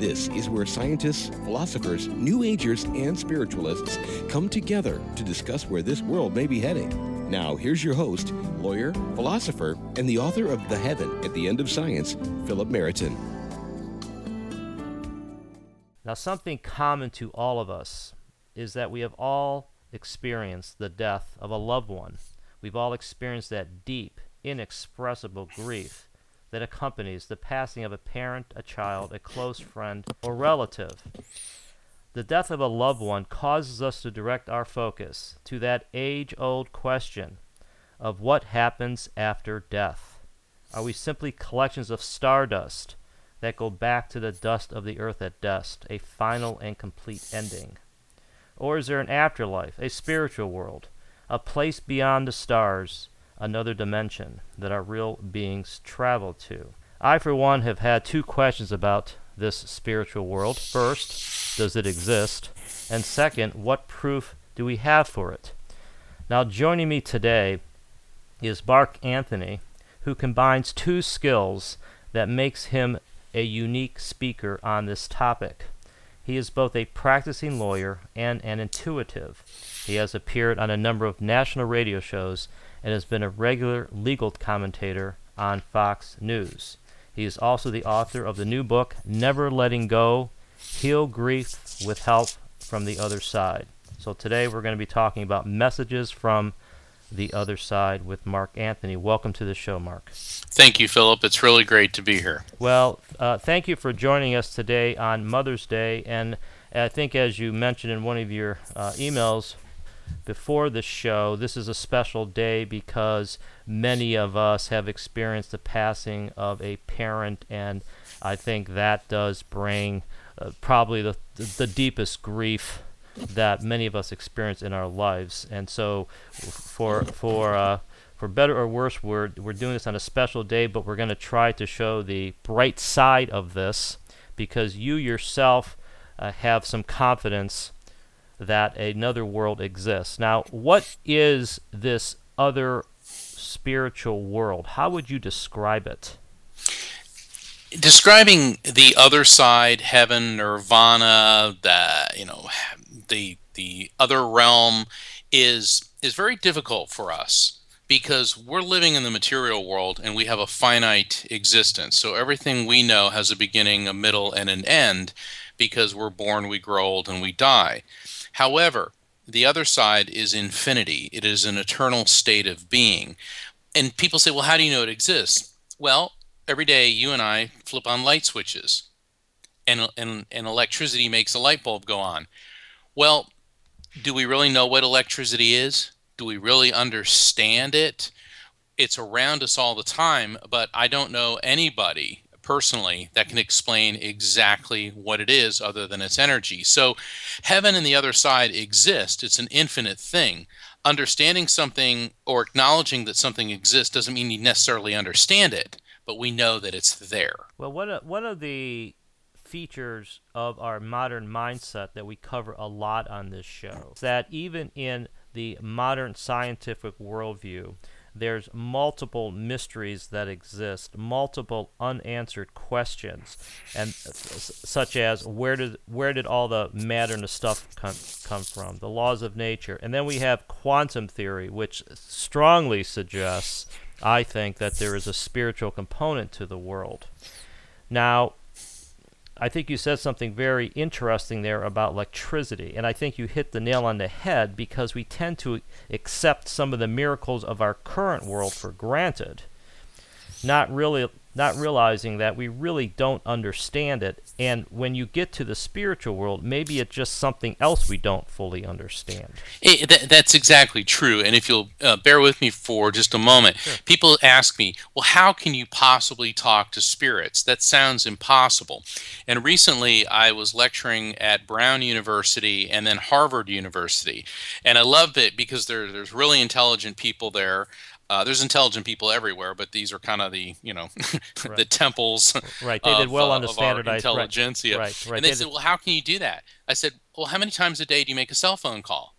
This is where scientists, philosophers, New Agers, and spiritualists come together to discuss where this world may be heading. Now, here's your host, lawyer, philosopher, and the author of The Heaven at the End of Science, Philip Meriton. Now, something common to all of us is that we have all experienced the death of a loved one. We've all experienced that deep, inexpressible grief that accompanies the passing of a parent, a child, a close friend, or relative. The death of a loved one causes us to direct our focus to that age old question of what happens after death. Are we simply collections of stardust that go back to the dust of the earth at dust, a final and complete ending? Or is there an afterlife, a spiritual world, a place beyond the stars, another dimension that our real beings travel to? I, for one, have had two questions about this spiritual world. First, does it exist? And second, what proof do we have for it? Now, joining me today is Mark Anthony, who combines two skills that makes him a unique speaker on this topic. He is both a practicing lawyer and an intuitive. He has appeared on a number of national radio shows and has been a regular legal commentator on Fox News. He is also the author of the new book, Never Letting Go Heal Grief with Help from the Other Side. So today we're going to be talking about messages from the other side with Mark Anthony. Welcome to the show, Mark. Thank you, Philip. It's really great to be here. Well, uh, thank you for joining us today on Mother's Day. And I think, as you mentioned in one of your uh, emails before the show, this is a special day because many of us have experienced the passing of a parent, and I think that does bring uh, probably the, the deepest grief that many of us experience in our lives. And so, for for uh, for better or worse, we're we're doing this on a special day, but we're going to try to show the bright side of this because you yourself uh, have some confidence that another world exists. Now, what is this other spiritual world? How would you describe it? Describing the other side, heaven, nirvana, the you know the the other realm is is very difficult for us because we're living in the material world and we have a finite existence. So everything we know has a beginning, a middle, and an end because we're born, we grow old, and we die. However, the other side is infinity. It is an eternal state of being. And people say, well, how do you know it exists? Well, every day you and I flip on light switches and, and, and electricity makes a light bulb go on. Well, do we really know what electricity is? Do we really understand it? It's around us all the time, but I don't know anybody personally that can explain exactly what it is other than its energy. So, heaven and the other side exist, it's an infinite thing. Understanding something or acknowledging that something exists doesn't mean you necessarily understand it, but we know that it's there. Well, one of, uh, one of the features of our modern mindset that we cover a lot on this show. That even in the modern scientific worldview, there's multiple mysteries that exist, multiple unanswered questions, and such as where did where did all the matter and the stuff come, come from, the laws of nature, and then we have quantum theory, which strongly suggests, I think, that there is a spiritual component to the world. Now, I think you said something very interesting there about electricity, and I think you hit the nail on the head because we tend to accept some of the miracles of our current world for granted, not really not realizing that we really don't understand it. And when you get to the spiritual world, maybe it's just something else we don't fully understand. It, that, that's exactly true. And if you'll uh, bear with me for just a moment, sure. people ask me, well, how can you possibly talk to spirits? That sounds impossible. And recently I was lecturing at Brown University and then Harvard University. And I love it because there, there's really intelligent people there. Uh, there's intelligent people everywhere, but these are kind of the you know right. the temples. Right, they of, did well uh, on the standardized intelligentsia. Right, right. And they, they said, "Well, how can you do that?" I said, "Well, how many times a day do you make a cell phone call?"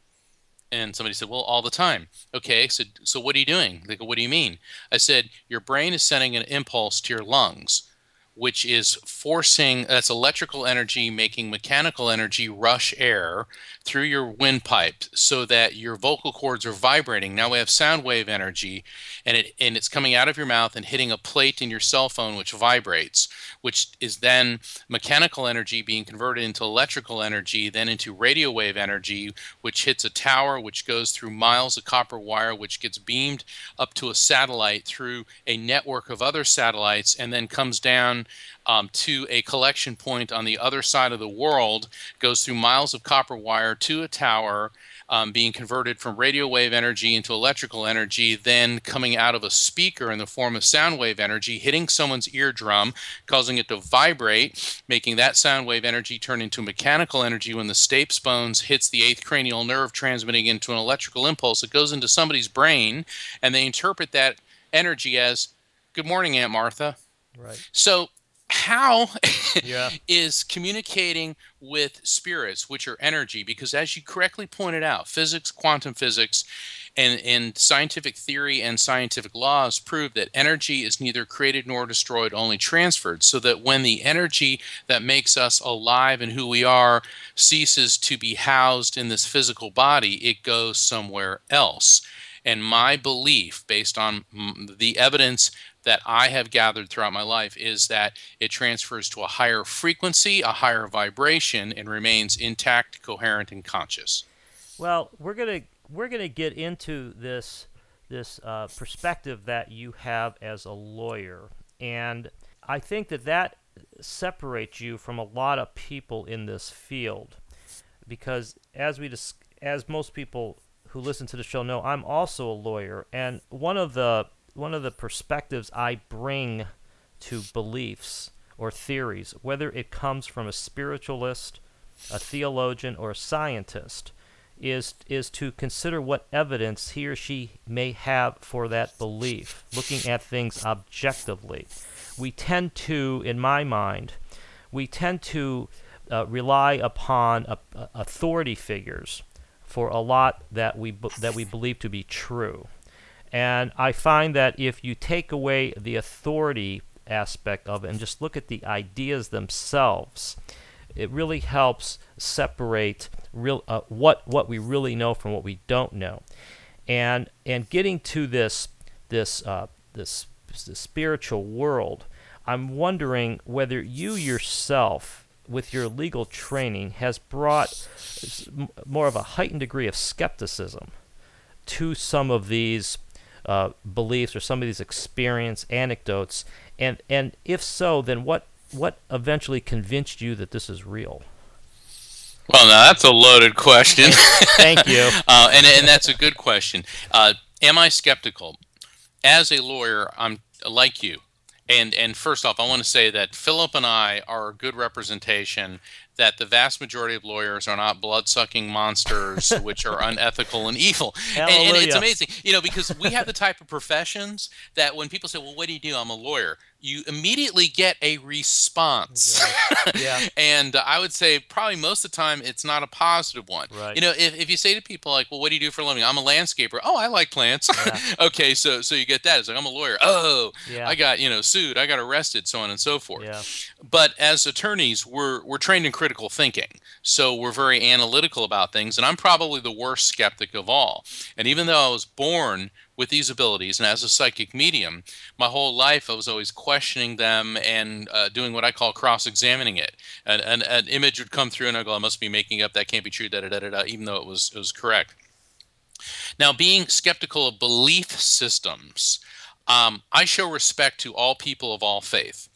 And somebody said, "Well, all the time." Okay, so so what are you doing? They go, "What do you mean?" I said, "Your brain is sending an impulse to your lungs." which is forcing that's electrical energy making mechanical energy rush air through your windpipe so that your vocal cords are vibrating. Now we have sound wave energy and it and it's coming out of your mouth and hitting a plate in your cell phone which vibrates, which is then mechanical energy being converted into electrical energy, then into radio wave energy, which hits a tower, which goes through miles of copper wire, which gets beamed up to a satellite through a network of other satellites, and then comes down um, to a collection point on the other side of the world, goes through miles of copper wire to a tower, um, being converted from radio wave energy into electrical energy, then coming out of a speaker in the form of sound wave energy, hitting someone's eardrum, causing it to vibrate, making that sound wave energy turn into mechanical energy when the stapes bones hits the eighth cranial nerve, transmitting into an electrical impulse. It goes into somebody's brain, and they interpret that energy as, Good morning, Aunt Martha. Right. So how yeah. is communicating with spirits, which are energy, because as you correctly pointed out, physics, quantum physics, and, and scientific theory and scientific laws prove that energy is neither created nor destroyed, only transferred. So that when the energy that makes us alive and who we are ceases to be housed in this physical body, it goes somewhere else. And my belief, based on the evidence that I have gathered throughout my life is that it transfers to a higher frequency, a higher vibration, and remains intact, coherent, and conscious. Well, we're gonna we're gonna get into this this uh, perspective that you have as a lawyer, and I think that that separates you from a lot of people in this field, because as we dis- as most people who listen to the show know, I'm also a lawyer, and one of the one of the perspectives I bring to beliefs or theories, whether it comes from a spiritualist, a theologian, or a scientist, is is to consider what evidence he or she may have for that belief, looking at things objectively. We tend to, in my mind, we tend to uh, rely upon authority figures for a lot that we that we believe to be true. And I find that if you take away the authority aspect of it and just look at the ideas themselves, it really helps separate real uh, what what we really know from what we don't know. And and getting to this this uh, this, this spiritual world, I'm wondering whether you yourself with your legal training has brought more of a heightened degree of skepticism to some of these uh, beliefs or some of these experience anecdotes, and and if so, then what what eventually convinced you that this is real? Well, now that's a loaded question. Thank you. uh, and and that's a good question. Uh, am I skeptical? As a lawyer, I'm like you. And and first off, I want to say that Philip and I are a good representation that the vast majority of lawyers are not blood-sucking monsters which are unethical and evil. And, and, it's amazing, you know, because we have the type of professions that when people say, "Well, what do you do?" I'm a lawyer you immediately get a response. Yeah. yeah. and uh, I would say probably most of the time it's not a positive one. Right. You know, if, if you say to people like, well, what do you do for a living? I'm a landscaper. Oh, I like plants. Yeah. okay. So, so you get that. It's like, I'm a lawyer. Oh, yeah. I got, you know, sued. I got arrested, so on and so forth. Yeah. But as attorneys, we're, we're trained in critical thinking. So we're very analytical about things. And I'm probably the worst skeptic of all. And even though I was born with these abilities and as a psychic medium my whole life i was always questioning them and uh, doing what i call cross-examining it and, and, an image would come through and i go i must be making up that can't be true da, da, da, da, even though it was, it was correct now being skeptical of belief systems Um, I show respect to all people of all faith.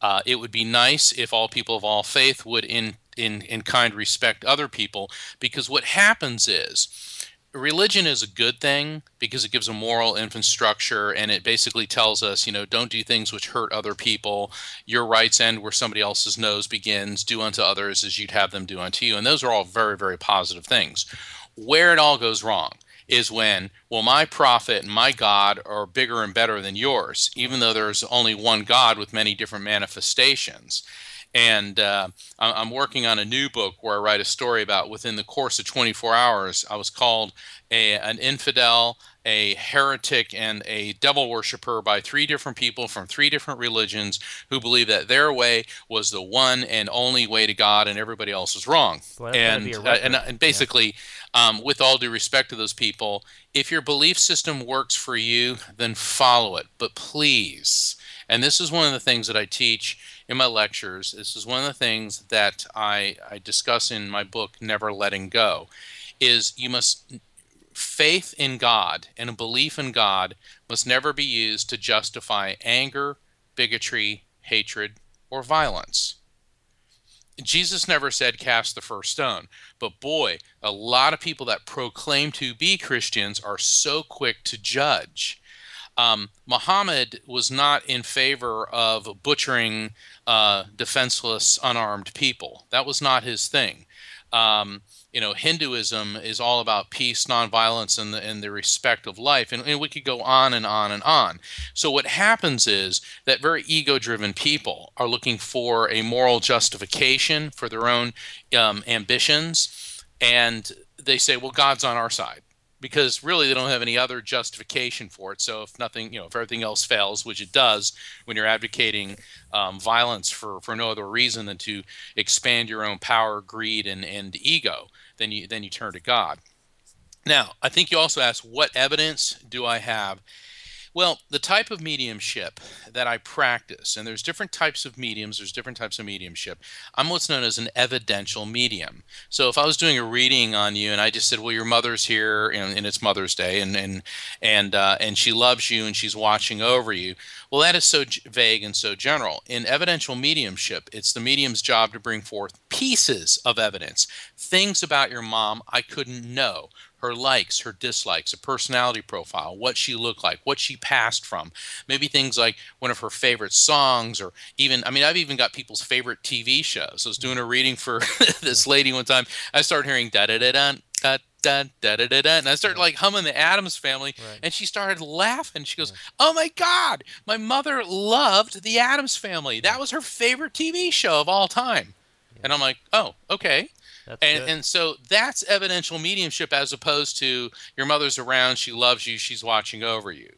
Uh, it would be nice if all people of all faith would, in, in, in kind, respect other people, because what happens is religion is a good thing because it gives a moral infrastructure and it basically tells us, you know, don't do things which hurt other people. Your rights end where somebody else's nose begins. Do unto others as you'd have them do unto you. And those are all very, very positive things. Where it all goes wrong is when, well, my prophet and my God are bigger and better than yours, even though there's only one God with many different manifestations. And uh, I'm working on a new book where I write a story about within the course of 24 hours, I was called a, an infidel, a heretic, and a devil worshiper by three different people from three different religions who believe that their way was the one and only way to God and everybody else was wrong. Boy, and, uh, and, and basically, yeah. Um, with all due respect to those people, if your belief system works for you, then follow it. But please, and this is one of the things that I teach in my lectures. This is one of the things that I, I discuss in my book, Never Letting Go, is you must faith in God and a belief in God must never be used to justify anger, bigotry, hatred, or violence. Jesus never said cast the first stone, but boy, a lot of people that proclaim to be Christians are so quick to judge. Um, Muhammad was not in favor of butchering uh, defenseless, unarmed people. That was not his thing. Um, you know, Hinduism is all about peace, nonviolence, and the, and the respect of life. And, and we could go on and on and on. So, what happens is that very ego driven people are looking for a moral justification for their own um, ambitions. And they say, well, God's on our side because really they don't have any other justification for it. So if nothing, you know, if everything else fails, which it does when you're advocating um, violence for, for no other reason than to expand your own power, greed, and, and ego, then you then you turn to God. Now, I think you also asked, what evidence do I have? Well, the type of mediumship that I practice, and there's different types of mediums, there's different types of mediumship. I'm what's known as an evidential medium. So if I was doing a reading on you and I just said, "Well, your mother's here and, and it's Mother's Day and and and uh, and she loves you and she's watching over you," well, that is so vague and so general. In evidential mediumship, it's the medium's job to bring forth pieces of evidence, things about your mom I couldn't know her likes, her dislikes, a personality profile, what she looked like, what she passed from, maybe things like one of her favorite songs, or even, I mean, I've even got people's favorite TV shows. I was doing a reading for this lady one time. I started hearing da da da da. Da, da, da, da, da. And I started like humming the Addams Family, right. and she started laughing. She goes, Oh my God, my mother loved the Addams Family. That was her favorite TV show of all time. And I'm like, Oh, okay that's and good. and so that's evidential mediumship as opposed to your mother's around, she loves you, she's watching over you.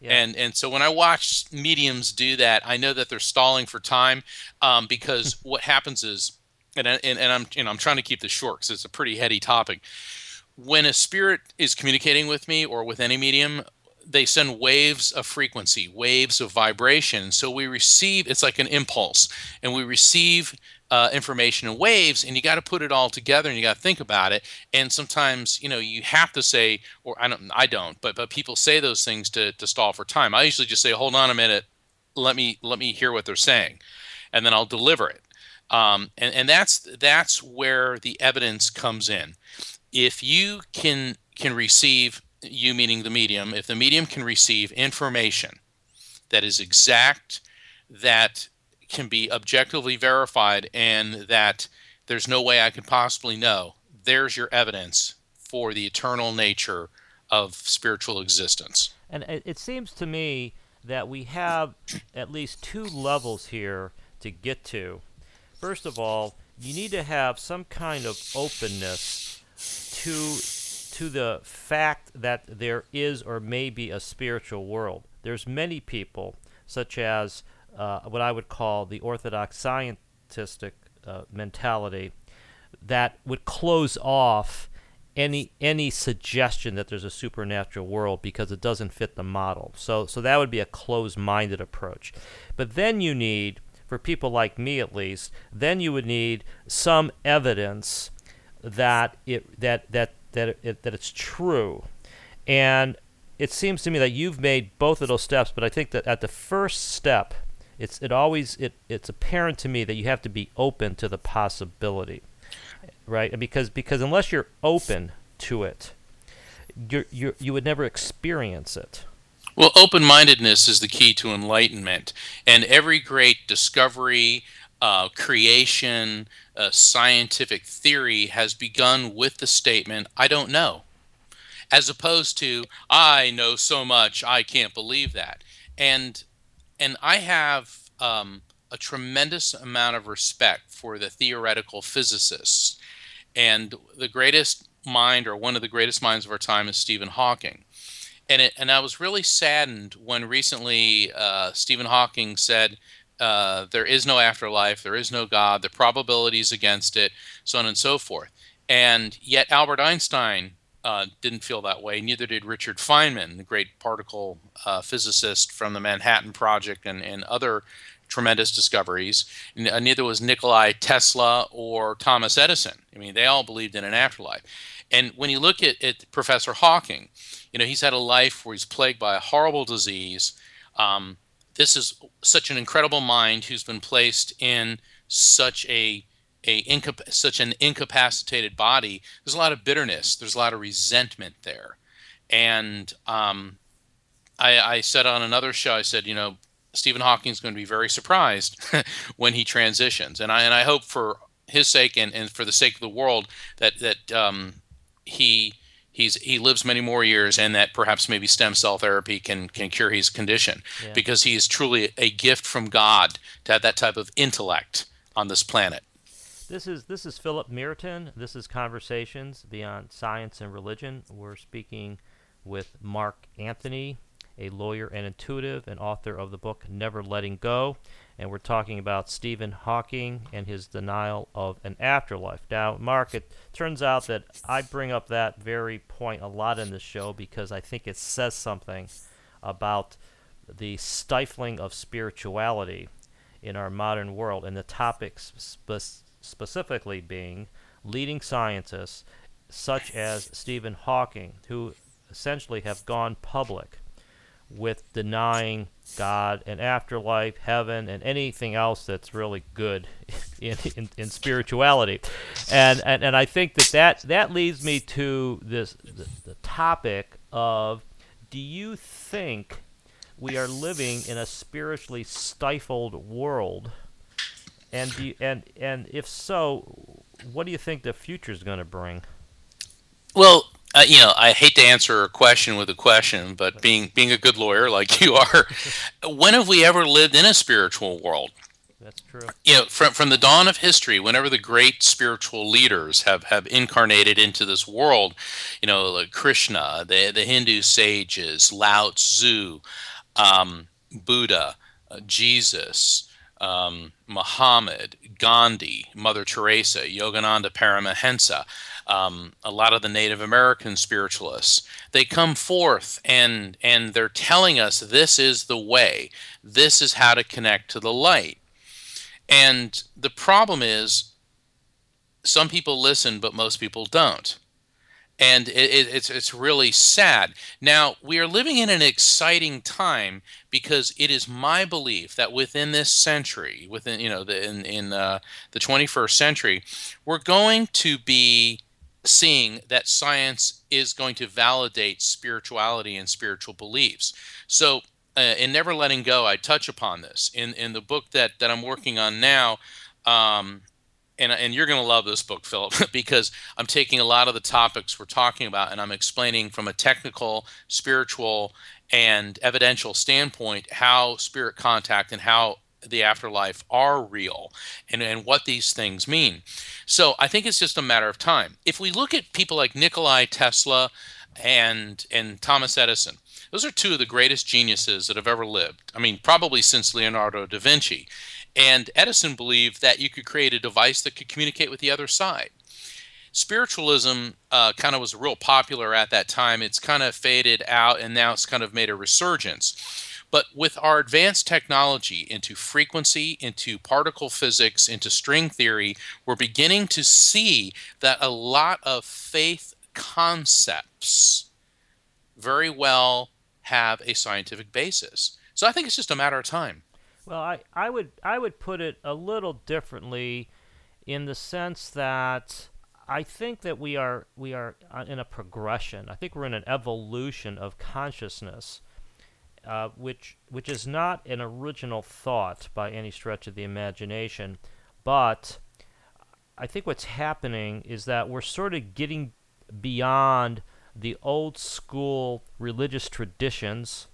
Yeah. And and so when I watch mediums do that, I know that they're stalling for time um, because what happens is, and, and and I'm you know I'm trying to keep this short because it's a pretty heady topic. When a spirit is communicating with me or with any medium, they send waves of frequency, waves of vibration. So we receive it's like an impulse, and we receive uh, information in waves and you got to put it all together and you got to think about it. And sometimes you know you have to say or i don't i don't but but people say those things to to stall for time. I usually just say hold on a minute. Let me let me hear what they're saying and then i'll deliver it. Um, and and that's that's where the evidence comes in. If you can can receive you meaning the medium if the medium can receive information that is exact that can be objectively verified and that there's no way I could possibly know, there's your evidence for the eternal nature of spiritual existence. And it seems to me that we have at least two levels here to get to. First of all, you need to have some kind of openness to to the fact that there is or may be a spiritual world. There's many people, such as uh, what I would call the orthodox scientistic uh, mentality that would close off any any suggestion that there's a supernatural world because it doesn't fit the model. So so that would be a closed-minded approach. But then you need for people like me at least, then you would need some evidence that it that that that it, that it's true. And it seems to me that you've made both of those steps, but I think that at the first step, it's it always it it's apparent to me that you have to be open to the possibility, right? Because because unless you're open to it, you you you would never experience it. Well, open mindedness is the key to enlightenment. And every great discovery, uh, creation, uh, scientific theory has begun with the statement, I don't know, as opposed to, I know so much, I can't believe that. And, and I have um, a tremendous amount of respect for the theoretical physicists. And the greatest mind, or one of the greatest minds of our time, is Stephen Hawking and it, and I was really saddened when recently uh, Stephen Hawking said uh, there is no afterlife, there is no God, the probabilities against it, so on and so forth. And yet Albert Einstein uh, didn't feel that way. Neither did Richard Feynman, the great particle uh, physicist from the Manhattan Project and, and other tremendous discoveries. Uh, neither was Nikolai Tesla or Thomas Edison. I mean, they all believed in an afterlife. And when you look at, at Professor Hawking, you know, he's had a life where he's plagued by a horrible disease. Um, this is such an incredible mind who's been placed in such a a incap- such an incapacitated body. There's a lot of bitterness. There's a lot of resentment there, and um, I, I said on another show, I said, you know, Stephen Hawking's going to be very surprised when he transitions, and I and I hope for his sake and, and for the sake of the world that that um, he he's he lives many more years and that perhaps maybe stem cell therapy can can cure his condition yeah. because he is truly a gift from God to have that type of intellect on this planet. This is this is Philip Merton. This is Conversations Beyond Science and Religion. We're speaking with Mark Anthony, a lawyer and intuitive and author of the book Never Letting Go and we're talking about Stephen Hawking and his denial of an afterlife. Now, Mark, it turns out that I bring up that very point a lot in this show because I think it says something about the stifling of spirituality in our modern world, and the topic spe- specifically being leading scientists such as Stephen Hawking, who essentially have gone public with denying God and afterlife, heaven, and anything else that's really good in, in, in spirituality. And, and and I think that that, that leads me to this the, the topic of do you think we are living in a spiritually stifled world? And do you, and and if so, what do you think the future is going to bring? Well, uh, you know, I hate to answer a question with a question, but being being a good lawyer like you are, when have we ever lived in a spiritual world? That's true. You know, from from the dawn of history, whenever the great spiritual leaders have have incarnated into this world, you know, like Krishna, the the Hindu sages, Lao Tzu, um, Buddha, uh, Jesus, um, Muhammad, Gandhi, Mother Teresa, Yogananda Paramahansa um, a lot of the Native American spiritualists. They come forth and and they're telling us this is the way. This is how to connect to the light. And the problem is, some people listen, but most people don't. And it, it, it's it's really sad. Now we are living in an exciting time because it is my belief that within this century, within you know the in in uh, the 21st century, we're going to be seeing that science is going to validate spirituality and spiritual beliefs. So, uh, in Never Letting Go, I touch upon this. In, in the book that, that I'm working on now, um, and, and you're going to love this book, Philip, because I'm taking a lot of the topics we're talking about and I'm explaining from a technical, spiritual, and evidential standpoint how spirit contact and how the afterlife are real and, and what these things mean. So I think it's just a matter of time. If we look at people like Nikolai Tesla and and Thomas Edison, those are two of the greatest geniuses that have ever lived. I mean, probably since Leonardo da Vinci. And Edison believed that you could create a device that could communicate with the other side. Spiritualism uh, kind of was real popular at that time. It's kind of faded out, and now it's kind of made a resurgence but with our advanced technology into frequency, into particle physics, into string theory, we're beginning to see that a lot of faith concepts very well have a scientific basis. So I think it's just a matter of time. Well, I, I would I would put it a little differently in the sense that I think that we are we are uh, in a progression. I think we're in an evolution of consciousness, uh, which which is not an original thought by any stretch of the imagination, but I think what's happening is that we're sort of getting beyond the old school religious traditions,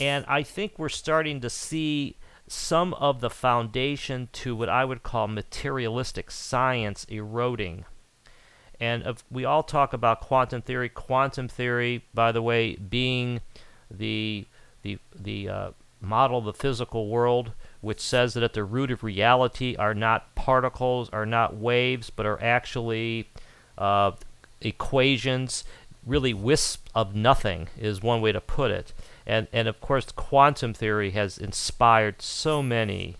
and I think we're starting to see some of the foundation to what I would call materialistic science eroding. And if we all talk about quantum theory. Quantum theory, by the way, being the the the uh, model of the physical world, which says that at the root of reality are not particles, are not waves, but are actually uh, equations, really wisps of nothing, is one way to put it. And, and of course, quantum theory has inspired so many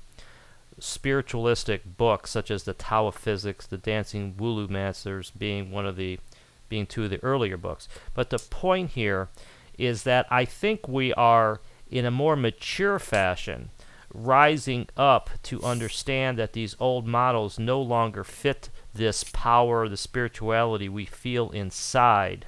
spiritualistic books, such as the Tao of Physics, the Dancing Wu Li Masters being one of the, being two of the earlier books. But the point here is that I think we are, in a more mature fashion, rising up to understand that these old models no longer fit this power, the spirituality we feel inside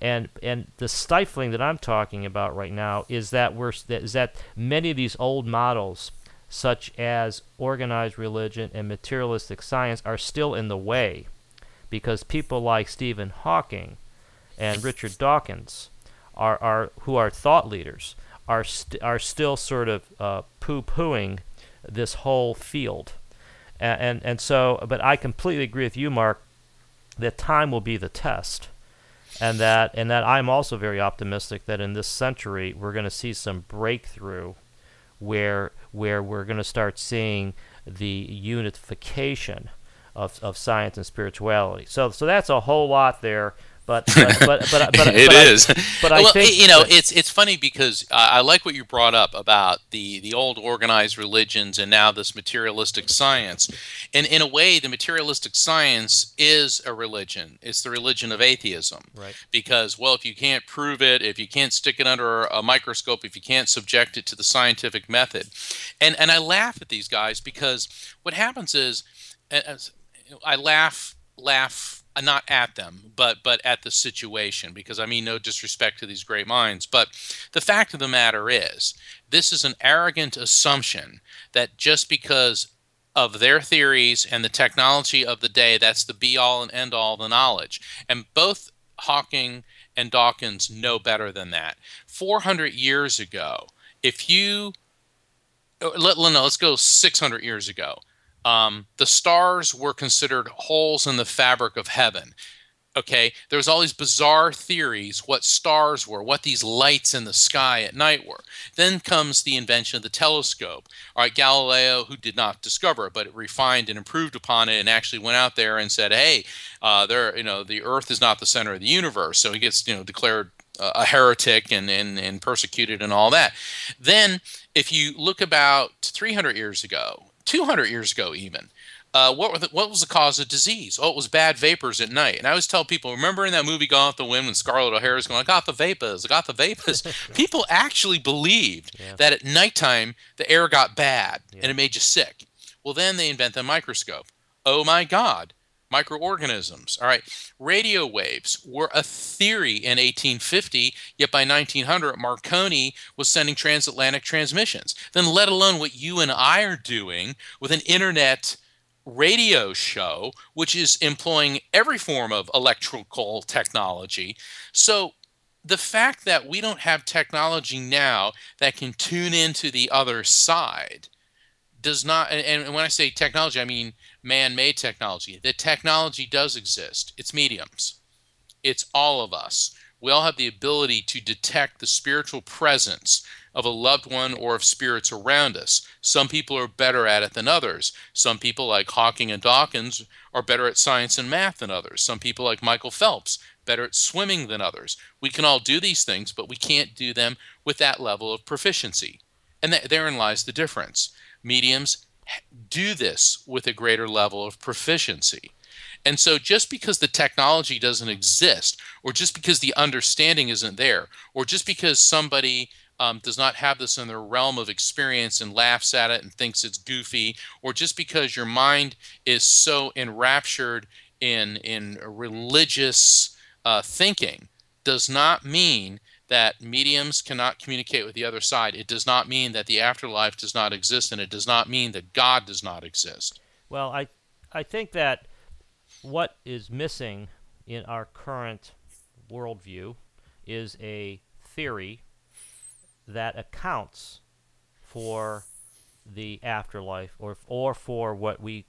and and the stifling that I'm talking about right now is that we're is that many of these old models such as organized religion and materialistic science are still in the way because people like Stephen Hawking and Richard Dawkins are, are who are thought leaders are st- are still sort of uh, poo-pooing this whole field. And, and and so but I completely agree with you Mark that time will be the test and that and that I'm also very optimistic that in this century we're going to see some breakthrough where where we're going to start seeing the unification of, of science and spirituality. So so that's a whole lot there. But but but, but, but it but is. I, but I well, think you know that, it's it's funny because I, I like what you brought up about the the old organized religions and now this materialistic science, and in a way the materialistic science is a religion. It's the religion of atheism. Right. Because well, if you can't prove it, if you can't stick it under a microscope, if you can't subject it to the scientific method, and and I laugh at these guys because what happens is, I laugh laugh not at them, but but at the situation. Because I mean no disrespect to these great minds, but the fact of the matter is, this is an arrogant assumption that just because of their theories and the technology of the day, that's the be all and end all the knowledge. And both Hawking and Dawkins know better than that. 400 years ago, if you uh, let, no, let's go 600 years ago um, the stars were considered holes in the fabric of heaven. Okay, there was all these bizarre theories what stars were, what these lights in the sky at night were. Then comes the invention of the telescope. All right, Galileo, who did not discover it, but refined and improved upon it, and actually went out there and said, "Hey, uh, there, you know, the Earth is not the center of the universe." So he gets, you know, declared a heretic and, and, and persecuted and all that. Then, if you look about 300 years ago, 200 years ago, even. Uh, what, the, what was the cause of disease? Oh, it was bad vapors at night. And I always tell people, remember in that movie Gone with the Wind when Scarlett O'Hara is going, I got the vapors, I got the vapors. people actually believed yeah. that at nighttime the air got bad yeah. and it made you sick. Well, then they invent the microscope. Oh my God, microorganisms. All right. Radio waves were a theory in 1850, yet by 1900, Marconi was sending transatlantic transmissions. Then, let alone what you and I are doing with an internet radio show, which is employing every form of electrical technology. So, the fact that we don't have technology now that can tune into the other side does not, and when I say technology, I mean man made technology. The technology does exist, it's mediums, it's all of us. We all have the ability to detect the spiritual presence of a loved one or of spirits around us. Some people are better at it than others. Some people, like Hawking and Dawkins, are better at science and math than others. Some people, like Michael Phelps, better at swimming than others. We can all do these things, but we can't do them with that level of proficiency. And therein lies the difference. Mediums do this with a greater level of proficiency. And so just because the technology doesn't exist, or just because the understanding isn't there, or just because somebody um, does not have this in their realm of experience and laughs at it and thinks it's goofy, or just because your mind is so enraptured in in religious uh, thinking, does not mean that mediums cannot communicate with the other side. It does not mean that the afterlife does not exist, and it does not mean that God does not exist. Well, I I think that what is missing in our current worldview is a theory that accounts for the afterlife or or for what we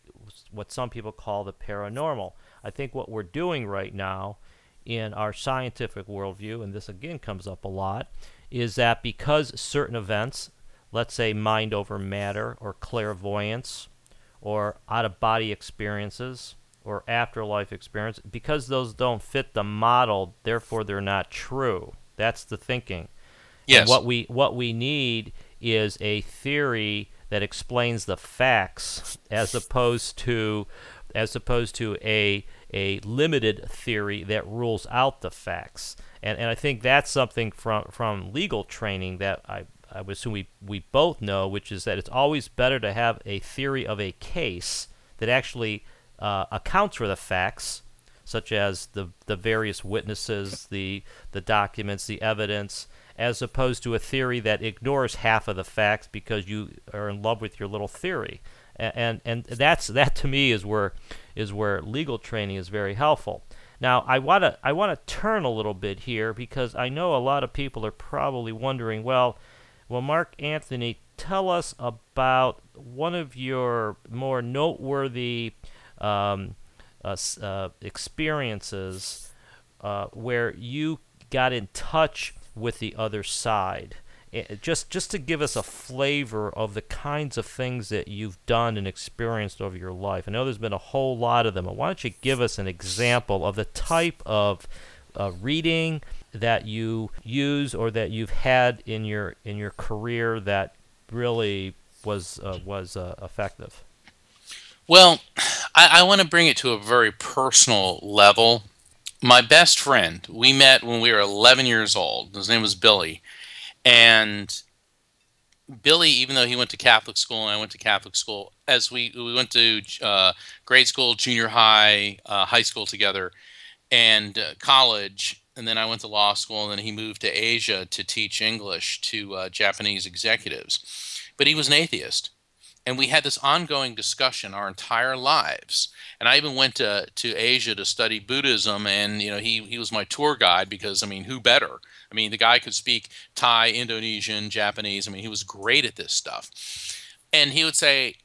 what some people call the paranormal. I think what we're doing right now in our scientific worldview, and this again comes up a lot, is that because certain events, let's say mind over matter or clairvoyance or out of body experiences or afterlife experience, because those don't fit the model, therefore they're not true. That's the thinking. Yes. And what we what we need is a theory that explains the facts as opposed to as opposed to a a limited theory that rules out the facts. And, and I think that's something from, from legal training that I, I would assume we, we both know, which is that it's always better to have a theory of a case that actually uh, accounts for the facts, such as the, the various witnesses, the, the documents, the evidence, as opposed to a theory that ignores half of the facts because you are in love with your little theory. And, and, that's that to me is where is where legal training is very helpful. Now, I want to I want to turn a little bit here because I know a lot of people are probably wondering, well, well, Mark Anthony, tell us about one of your more noteworthy um, uh, uh, experiences uh, where you got in touch with the other side. Eh, just just to give us a flavor of the kinds of things that you've done and experienced over your life. I know there's been a whole lot of them. Why don't you give us an example of the type of uh, reading that you use or that you've had in your in your career that really was uh, was uh, effective? Well, I, I want to bring it to a very personal level. My best friend, we met when we were 11 years old. His name was Billy and Billy, even though he went to Catholic school and I went to Catholic school, as we we went to uh, grade school, junior high, uh, high school together, and uh, college, and then I went to law school, and then he moved to Asia to teach English to uh, Japanese executives. But he was an atheist, and we had this ongoing discussion our entire lives. And I even went to to Asia to study Buddhism, and you know he he was my tour guide because I mean who better I mean, the guy could speak Thai, Indonesian, Japanese. I mean, he was great at this stuff. And he would say,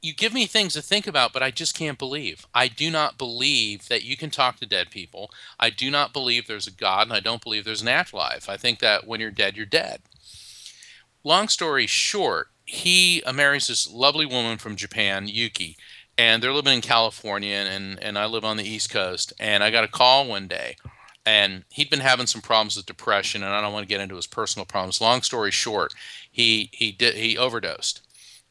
You give me things to think about, but I just can't believe. I do not believe that you can talk to dead people. I do not believe there's a God, and I don't believe there's an afterlife. I think that when you're dead, you're dead. Long story short, he marries this lovely woman from Japan, Yuki, and they're living in California, and, and I live on the East Coast. And I got a call one day and he'd been having some problems with depression and i don't want to get into his personal problems. Long story short he he did he overdosed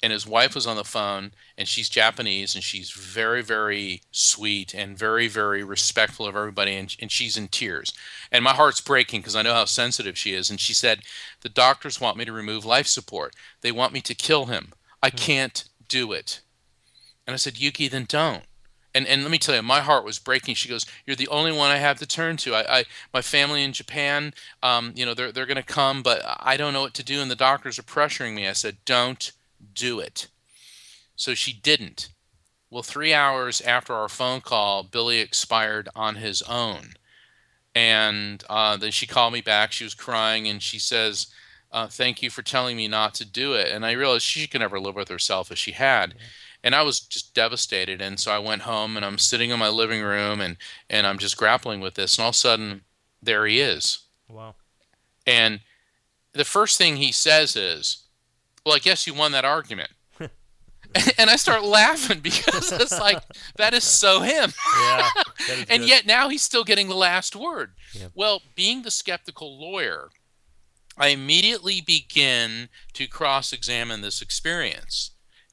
and his wife was on the phone and she's japanese and she's very very sweet and very very respectful of everybody and, and she's in tears. And my heart's breaking because i know how sensitive she is and she said the doctors want me to remove life support. They want me to kill him. I hmm. can't do it. And i said yuki then don't and and let me tell you, my heart was breaking. She goes, "You're the only one I have to turn to. I, I my family in Japan, um, you know, they're they're going to come, but I don't know what to do, and the doctors are pressuring me." I said, "Don't do it." So she didn't. Well, three hours after our phone call, Billy expired on his own, and uh, then she called me back. She was crying, and she says. Uh, thank you for telling me not to do it. And I realized she could never live with herself as she had. And I was just devastated. And so I went home and I'm sitting in my living room and and I'm just grappling with this. And all of a sudden, there he is. Wow. And the first thing he says is, "Well, I guess you won that argument." and I start laughing because it's like that is so him. Yeah, and good. yet now he's still getting the last word. Yeah. Well, being the skeptical lawyer, I immediately begin to cross-examine this experience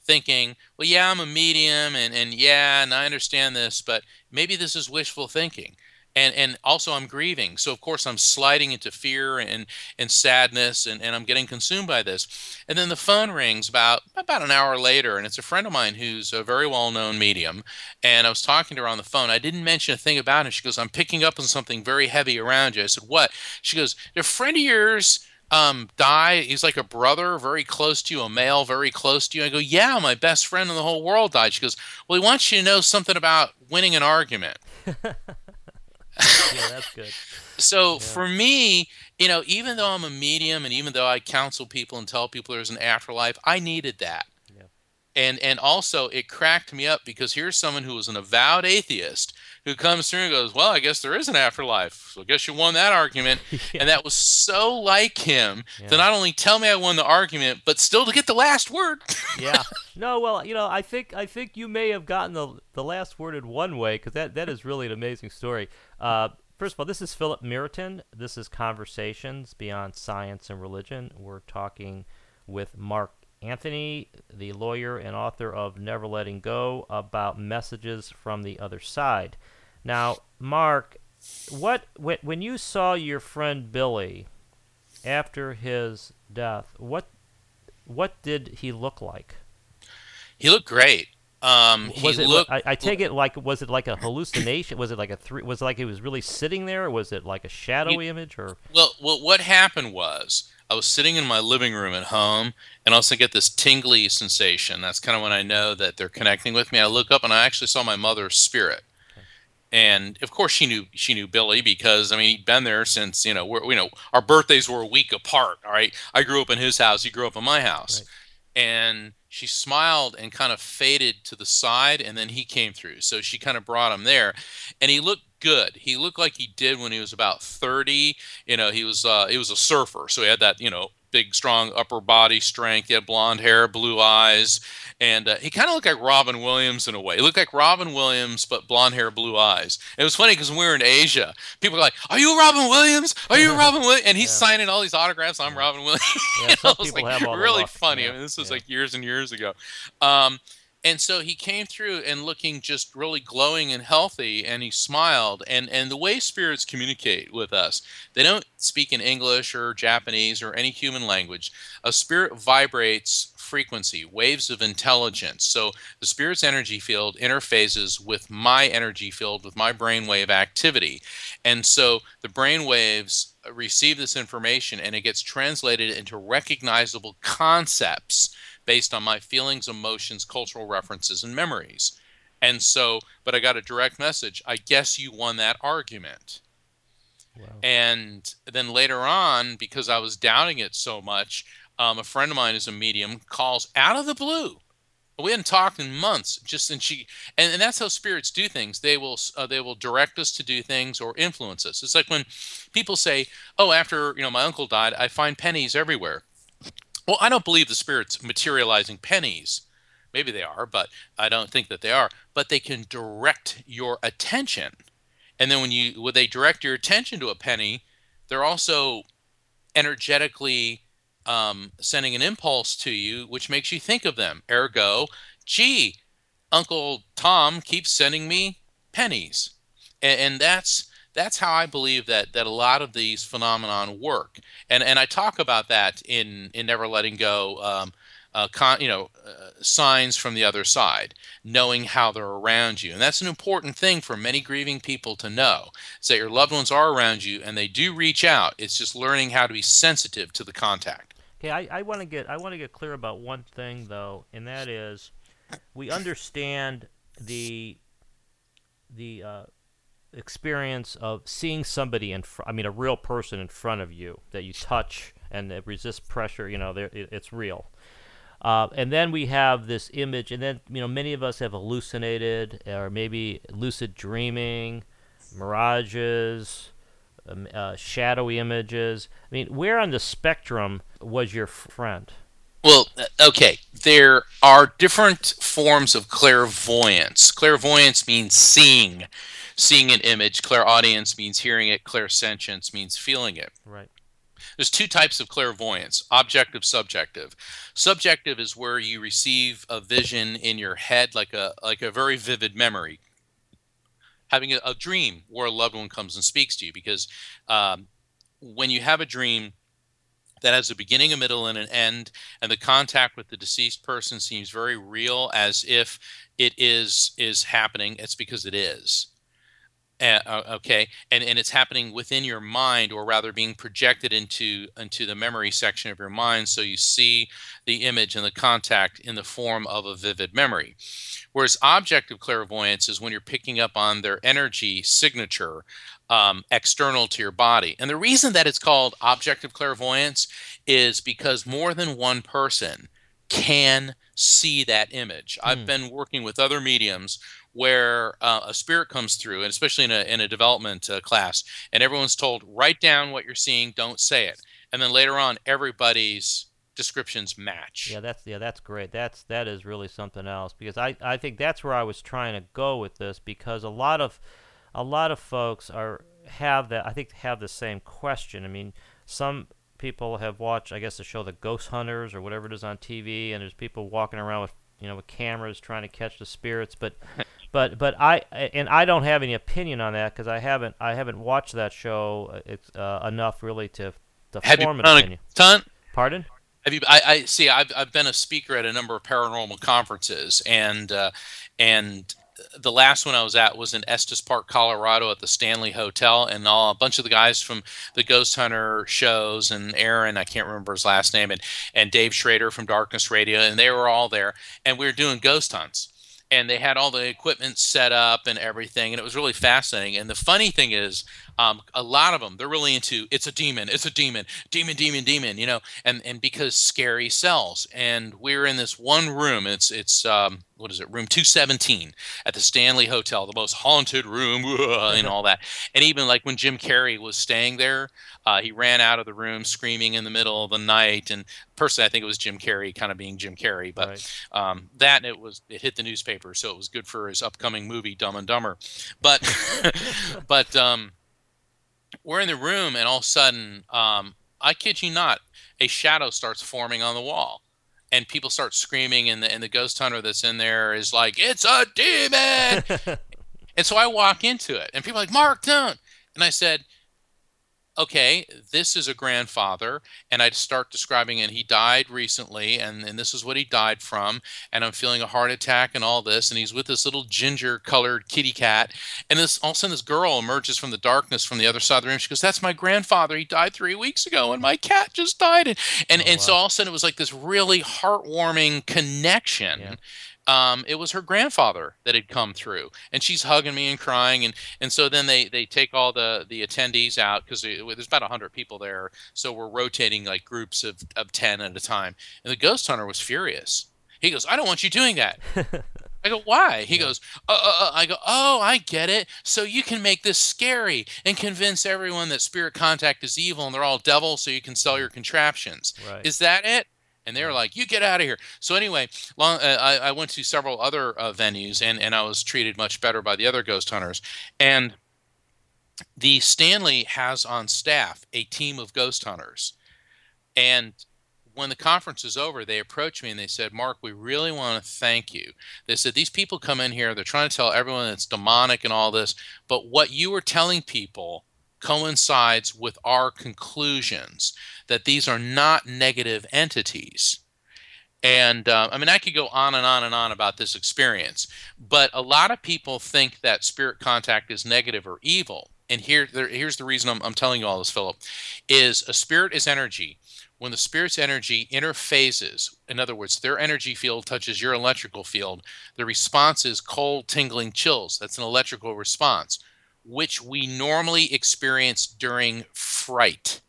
thinking, well, yeah, I'm a medium, and, and yeah, and I understand this, but maybe this is wishful thinking. And, and also I'm grieving. So of course I'm sliding into fear and, and sadness and, and I'm getting consumed by this. And then the phone rings about about an hour later and it's a friend of mine who's a very well known medium. And I was talking to her on the phone. I didn't mention a thing about it. She goes, I'm picking up on something very heavy around you. I said, What? She goes, A friend of yours um, die. He's like a brother, very close to you, a male, very close to you. I go, yeah, my best friend in the whole world died. She goes, well, he wants you to know something about winning an argument. yeah, that's good. so Yeah. for me, you know, even though I'm a medium and even though I counsel people and tell people there's an afterlife, I needed that. And and also it cracked me up because here's someone who was an avowed atheist who comes through and goes, "Well, I guess there is an afterlife. So I guess you won that argument." Yeah. And that was so like him Yeah. to not only tell me I won the argument, but still to get the last word. yeah. No, well, you know, I think I think you may have gotten the the last word in one way because that that is really an amazing story. Uh, first of all, this is Philip Meriton. This is Conversations Beyond Science and Religion. We're talking with Mark Anthony, the lawyer and author of Never Letting Go, about messages from the other side. Now, Mark, what when, when you saw your friend Billy after his death, what what did he look like? he looked great. Um, he was it? looked I, I take it like was it like a hallucination? was it like a three? Was it like he was really sitting there? Or was it like a shadowy image? Or Well, well, what happened was I was sitting in my living room at home, and I also get this tingly sensation. That's kind of when I know that they're connecting with me. I look up, and I actually saw my mother's spirit. And of course, she knew she knew Billy because I mean he'd been there since you know we're, you know our birthdays were a week apart. All right, I grew up in his house, he grew up in my house, and she smiled and kind of faded to the side, and then he came through. So she kind of brought him there, and he looked good. He looked like he did when he was about thirty. You know, he was uh, he was a surfer, so he had that you know big, strong upper body strength. He had blonde hair, blue eyes, and uh, he kind of looked like Robin Williams in a way. He looked like Robin Williams, but blonde hair, blue eyes. It was funny because when we were in Asia, people were like, "Are you Robin Williams? Are you Robin Williams?" And he's Yeah. signing all these autographs. I'm Robin Williams. Yeah, some it was people like have all really funny. Yeah, I mean, this was yeah. like years and years ago. Um, and so he came through and looking just really glowing and healthy, and he smiled. And and the way spirits communicate with us, they don't speak in English or Japanese or any human language. A spirit vibrates frequency, waves of intelligence. So the spirit's energy field interfaces with my energy field, with my brainwave activity. And so the brain waves receive this information and it gets translated into recognizable concepts based on my feelings, emotions, cultural references, and memories. And so, but I got a direct message. I guess you won that argument. wow. And then later on, because I was doubting it so much, um, a friend of mine who's a medium calls out of the blue. We hadn't talked in months, just and she, and, and that's how spirits do things. They will uh, they will direct us to do things or influence us. It's like when people say, "Oh, after you know my uncle died, I find pennies everywhere." Well, I don't believe the spirits materializing pennies. Maybe they are, but I don't think that they are. But they can direct your attention. And then when you when they direct your attention to a penny, they're also energetically um, sending an impulse to you, which makes you think of them. Ergo, gee, Uncle Tom keeps sending me pennies, and, and that's that's how I believe that that a lot of these phenomenon work. And and I talk about that in in Never Letting Go. Um, uh, con, you know, uh, signs from the other side, knowing how they're around you, and that's an important thing for many grieving people to know. Is that your loved ones are around you and they do reach out. It's just learning how to be sensitive to the contact. Okay, I, I want to get I want to get clear about one thing though, and that is, we understand the the uh, experience of seeing somebody in fr- I mean a real person in front of you that you touch and it resists pressure. You know, it, it's real. Uh, and then we have this image, and then you know many of us have hallucinated or maybe lucid dreaming, mirages, um, uh, shadowy images. I mean, where on the spectrum was your friend? Well, okay, there are different forms of clairvoyance. Clairvoyance means seeing, seeing an image. Clairaudience means hearing it. Clairsentience means feeling it. Right. There's two types of clairvoyance objective, subjective. Subjective is where you receive a vision in your head, like a, like a very vivid memory. Having a, a dream where a loved one comes and speaks to you, because um, when you have a dream, that has a beginning, a middle, and an end, and the contact with the deceased person seems very real, as if it is is happening. It's because it is. Uh, okay, and and it's happening within your mind, or rather, being projected into into the memory section of your mind, so you see the image and the contact in the form of a vivid memory. Whereas objective clairvoyance is when you're picking up on their energy signature um, external to your body. And the reason that it's called objective clairvoyance is because more than one person can see that image. Mm. I've hmm. been working with other mediums where uh, a spirit comes through, and especially in a in a development uh, class, and everyone's told write down what you're seeing, don't say it, and then later on everybody's descriptions match. Yeah, that's yeah, that's great. That's that is really something else because I I think that's where I was trying to go with this because a lot of a lot of folks are have that I think have the same question. I mean, some people have watched I guess the show the Ghost Hunters or whatever it is on TV and there's people walking around with you know with cameras trying to catch the spirits but but but I and I don't have any opinion on that because I haven't I haven't watched that show uh, uh, enough really to to have form an opinion. Ton? Pardon? Have you? I, I see. I've I've been a speaker at a number of paranormal conferences, and uh, and the last one I was at was in Estes Park, Colorado, at the Stanley Hotel, and all, a bunch of the guys from the Ghost Hunter shows, and Aaron, I can't remember his last name, and and Dave Schrader from Darkness Radio, and they were all there, and we were doing ghost hunts, and they had all the equipment set up and everything, and it was really fascinating. And the funny thing is, um, a lot of them they're really into it's a demon it's a demon demon demon demon you know and and because scary sells and we're in this one room it's it's um, what is it room 217 at the stanley hotel the most haunted room and all that and even like when jim carrey was staying there uh, he ran out of the room screaming in the middle of the night and personally i think it was jim carrey kind of being jim carrey but right. um, that it was it hit the newspaper so it was good for his upcoming movie dumb and dumber but but um we're in the room, and all of a sudden, um, I kid you not, a shadow starts forming on the wall, and people start screaming, and the and the ghost hunter that's in there is like, "It's a demon!" and so I walk into it, and people are like, "Mark, don't!" And I said, okay, this is a grandfather, and I'd start describing, and he died recently, and, and this is what he died from, and I'm feeling a heart attack and all this, and he's with this little ginger colored kitty cat, and this all of a sudden this girl emerges from the darkness from the other side of the room. She goes, "That's my grandfather. He died three weeks ago, and my cat just died." And and, oh, and wow. so all of a sudden it was like this really heartwarming connection. Yeah um, it was her grandfather that had come through, and she's hugging me and crying, and and so then they they take all the the attendees out because there's about hundred people there, so we're rotating like groups of of ten at a time, and the ghost hunter was furious. He goes, "I don't want you doing that." I go, why? He yeah. goes, uh, uh, uh, I go, oh, I get it. So you can make this scary and convince everyone that spirit contact is evil and they're all devils so you can sell your contraptions. Right. Is that it? And they were like, "You get out of here." So anyway, long, uh, I, I, went to several other uh, venues, and and I was treated much better by the other ghost hunters. And the Stanley has on staff a team of ghost hunters, and when the conference is over, they approached me and they said, Mark, we really want to thank you. They said, These people come in here, they're trying to tell everyone it's demonic and all this, but what you were telling people coincides with our conclusions that these are not negative entities. And uh, I mean, I could go on and on and on about this experience, but a lot of people think that spirit contact is negative or evil. And here, there, here's the reason I'm, I'm telling you all this, Philip, is a spirit is energy. When the spirit's energy interfaces, in other words, their energy field touches your electrical field, the response is cold, tingling chills. That's an electrical response, which we normally experience during fright.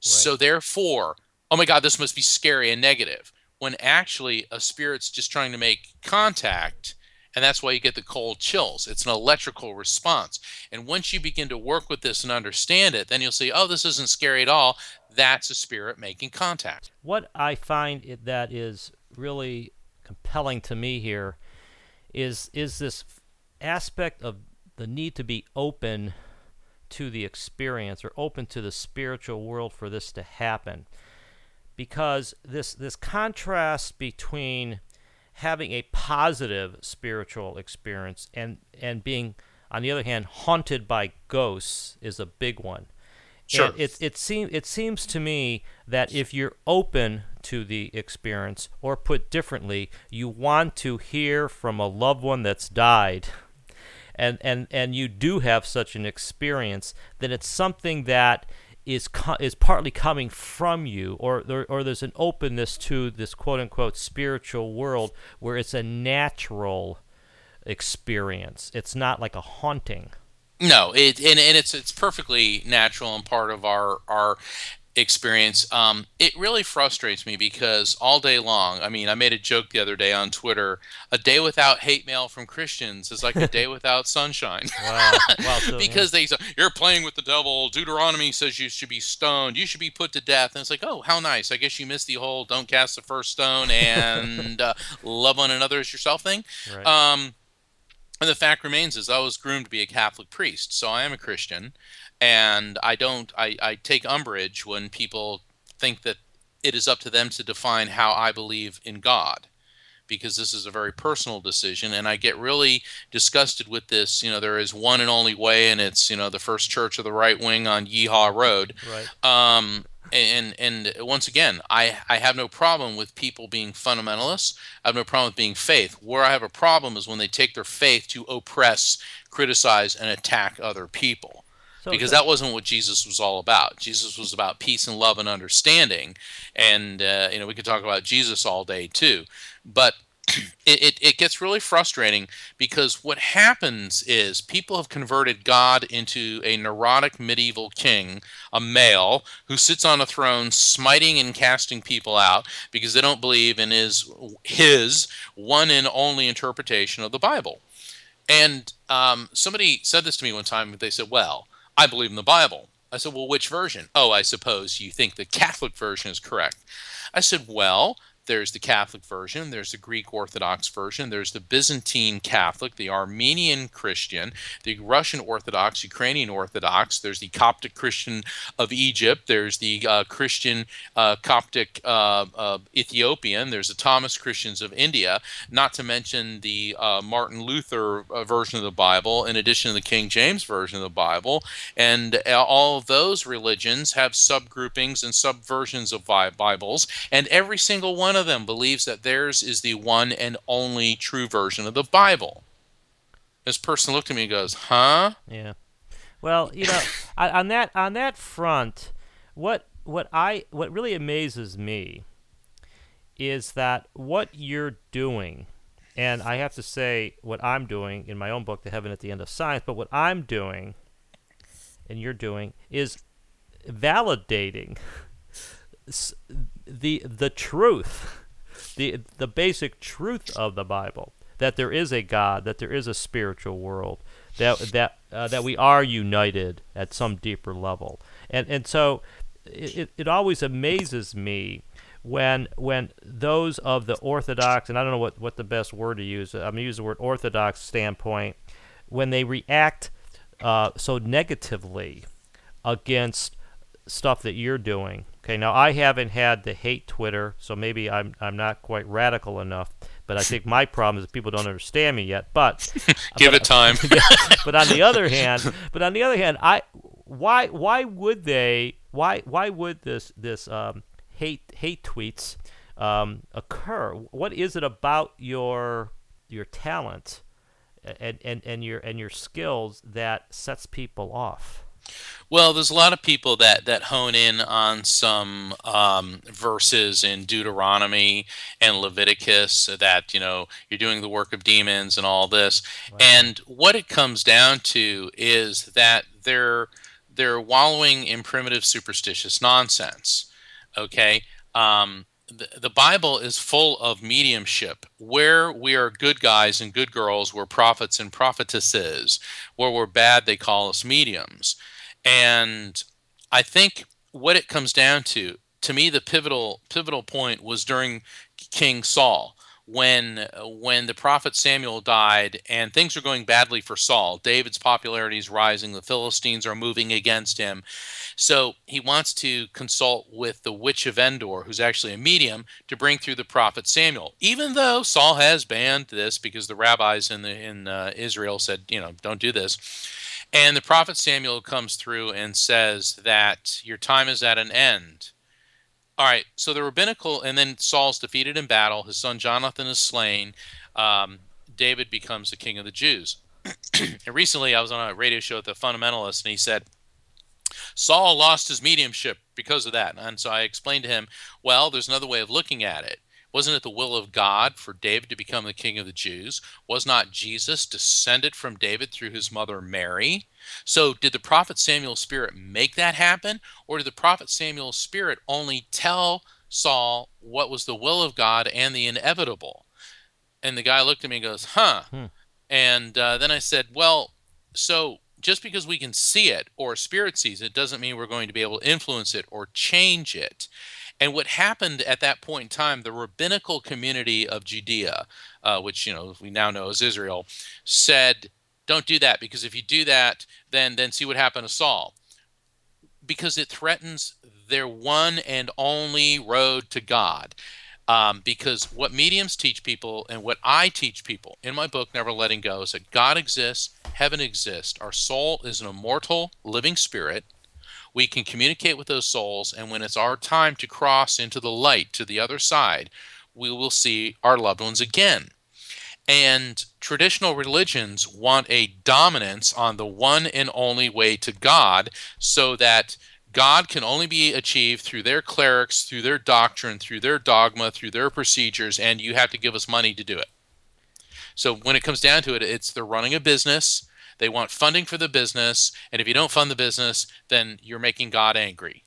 So therefore, oh my God, this must be scary and negative. When actually a spirit's just trying to make contact, and that's why you get the cold chills. It's an electrical response. And once you begin to work with this and understand it, then you'll see, oh, this isn't scary at all. That's a spirit making contact. What I find it, that is really compelling to me here is is this aspect of the need to be open to the experience or open to the spiritual world for this to happen. Because this this contrast between having a positive spiritual experience and and being on the other hand haunted by ghosts is a big one. Sure. And it it seems it seems to me that if you're open to the experience, or put differently, you want to hear from a loved one that's died, and and and you do have such an experience, then it's something that is co- is partly coming from you, or there, or there's an openness to this quote unquote spiritual world where it's a natural experience. It's not like a haunting. No, it and, and it's it's perfectly natural and part of our our experience. Um, it really frustrates me because all day long, I mean, I made a joke the other day on Twitter. A day without hate mail from Christians is like a day without sunshine. Wow. wow so, because they say you're playing with the devil. Deuteronomy says you should be stoned. You should be put to death. And it's like, oh, how nice. I guess you missed the whole "don't cast the first stone" and uh, love one another as yourself thing. Right. Um, and the fact remains is I was groomed to be a Catholic priest, so I am a Christian, and I don't. I, I take umbrage when people think that it is up to them to define how I believe in God because this is a very personal decision and i get really disgusted with this you know there is one and only way and it's you know the first church of the right wing on yeehaw road Right. um, and and once again i i have no problem with people being fundamentalists i have no problem with being faith where i have a problem is when they take their faith to oppress criticize and attack other people So- because that wasn't what Jesus was all about. Jesus was about peace and love and understanding, and uh, you know we could talk about Jesus all day too, but it, it, it gets really frustrating because what happens is people have converted God into a neurotic medieval king, a male who sits on a throne smiting and casting people out because they don't believe in his his one and only interpretation of the Bible. And um, somebody said this to me one time. They said, "Well, I believe in the Bible." I said, "Well, which version?" "Oh, I suppose you think the Catholic version is correct." I said, "Well, there's the Catholic version, there's the Greek Orthodox version, there's the Byzantine Catholic, the Armenian Christian, the Russian Orthodox, Ukrainian Orthodox, there's the Coptic Christian of Egypt, there's the uh, Christian uh, Coptic uh, uh, Ethiopian, there's the Thomas Christians of India, not to mention the uh, Martin Luther uh, version of the Bible, in addition to the King James version of the Bible. And all of those religions have subgroupings and subversions of Bibles, and every single one of them believes that theirs is the one and only true version of the Bible. This person looked at me and goes, "Huh?" Yeah. Well, you know, on on that on that front, what what I what really amazes me is that what you're doing, and I have to say what I'm doing in my own book, The Heaven at the End of Science, but what I'm doing and you're doing is validating the the truth, the the basic truth of the Bible that there is a God, that there is a spiritual world, that that uh, that we are united at some deeper level, and and so it, it, always amazes me when when those of the orthodox and I don't know what, what the best word to use I'm gonna use the word orthodox standpoint when they react uh, so negatively against stuff that you're doing. Okay, now I haven't had the hate Twitter, so maybe I'm I'm not quite radical enough. But I think my problem is that people don't understand me yet. But Give it time. but on the other hand, but on the other hand, I why why would they why why would this this um, hate hate tweets um, occur? What is it about your your talent and, and, and your and your skills that sets people off? Well, there's a lot of people that, that hone in on some um, verses in Deuteronomy and Leviticus that, you know, you're doing the work of demons and all this. And what it comes down to is that they're they're wallowing in primitive superstitious nonsense. Okay? Um, the, the Bible is full of mediumship. Where we are good guys and good girls, we're prophets and prophetesses. Where we're bad, they call us mediums. And I think what it comes down to, to me, the pivotal pivotal point was during King Saul when when the prophet Samuel died and things are going badly for Saul. David's popularity is rising, the Philistines are moving against him. So he wants to consult with the witch of Endor, who's actually a medium, to bring through the prophet Samuel. Even though Saul has banned this because the rabbis in the in uh, Israel said, you know, don't do this. And the prophet Samuel comes through and says that your time is at an end. All right, so the rabbinical, and then Saul's defeated in battle. His son Jonathan is slain. Um, David becomes the king of the Jews. and recently, I was on a radio show with the fundamentalist, and he said Saul lost his mediumship because of that. And so I explained to him, well, there's another way of looking at it. Wasn't it the will of God for David to become the king of the Jews? Was not Jesus descended from David through his mother Mary? So, did the prophet Samuel's spirit make that happen? Or did the prophet Samuel's spirit only tell Saul what was the will of God and the inevitable? And the guy looked at me and goes, huh. Hmm. And uh, then I said, well, so just because we can see it or spirit sees it doesn't mean we're going to be able to influence it or change it. And what happened at that point in time, the rabbinical community of Judea, uh, which you know we now know as Israel, said, "Don't do that because if you do that, then then see what happened to Saul." Because it threatens their one and only road to God. Um, because what mediums teach people and what I teach people in my book, Never Letting Go, is that God exists, heaven exists. Our soul is an immortal, living spirit we can communicate with those souls, and when it's our time to cross into the light to the other side, we will see our loved ones again. And traditional religions want a dominance on the one and only way to God so that God can only be achieved through their clerics, through their doctrine, through their dogma, through their procedures, and you have to give us money to do it. So when it comes down to it, it's they're running a business they want funding for the business, and if you don't fund the business, then you're making God angry.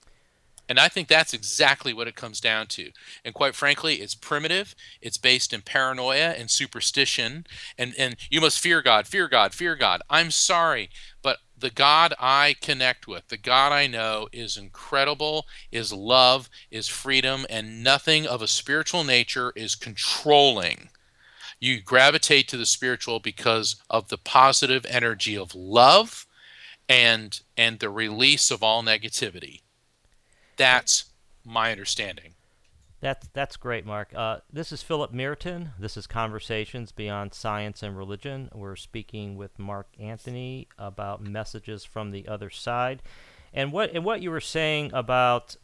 And I think that's exactly what it comes down to. And quite frankly, it's primitive. It's based in paranoia and superstition. And, and you must fear God, fear God, fear God. I'm sorry, but the God I connect with, the God I know, is incredible, is love, is freedom, and nothing of a spiritual nature is controlling you gravitate to the spiritual because of the positive energy of love and and the release of all negativity. That's my understanding. That's that's great mark. Uh, this is philip merton this is conversations beyond science and religion. We're speaking with mark anthony about messages from the other side. And what and what you were saying about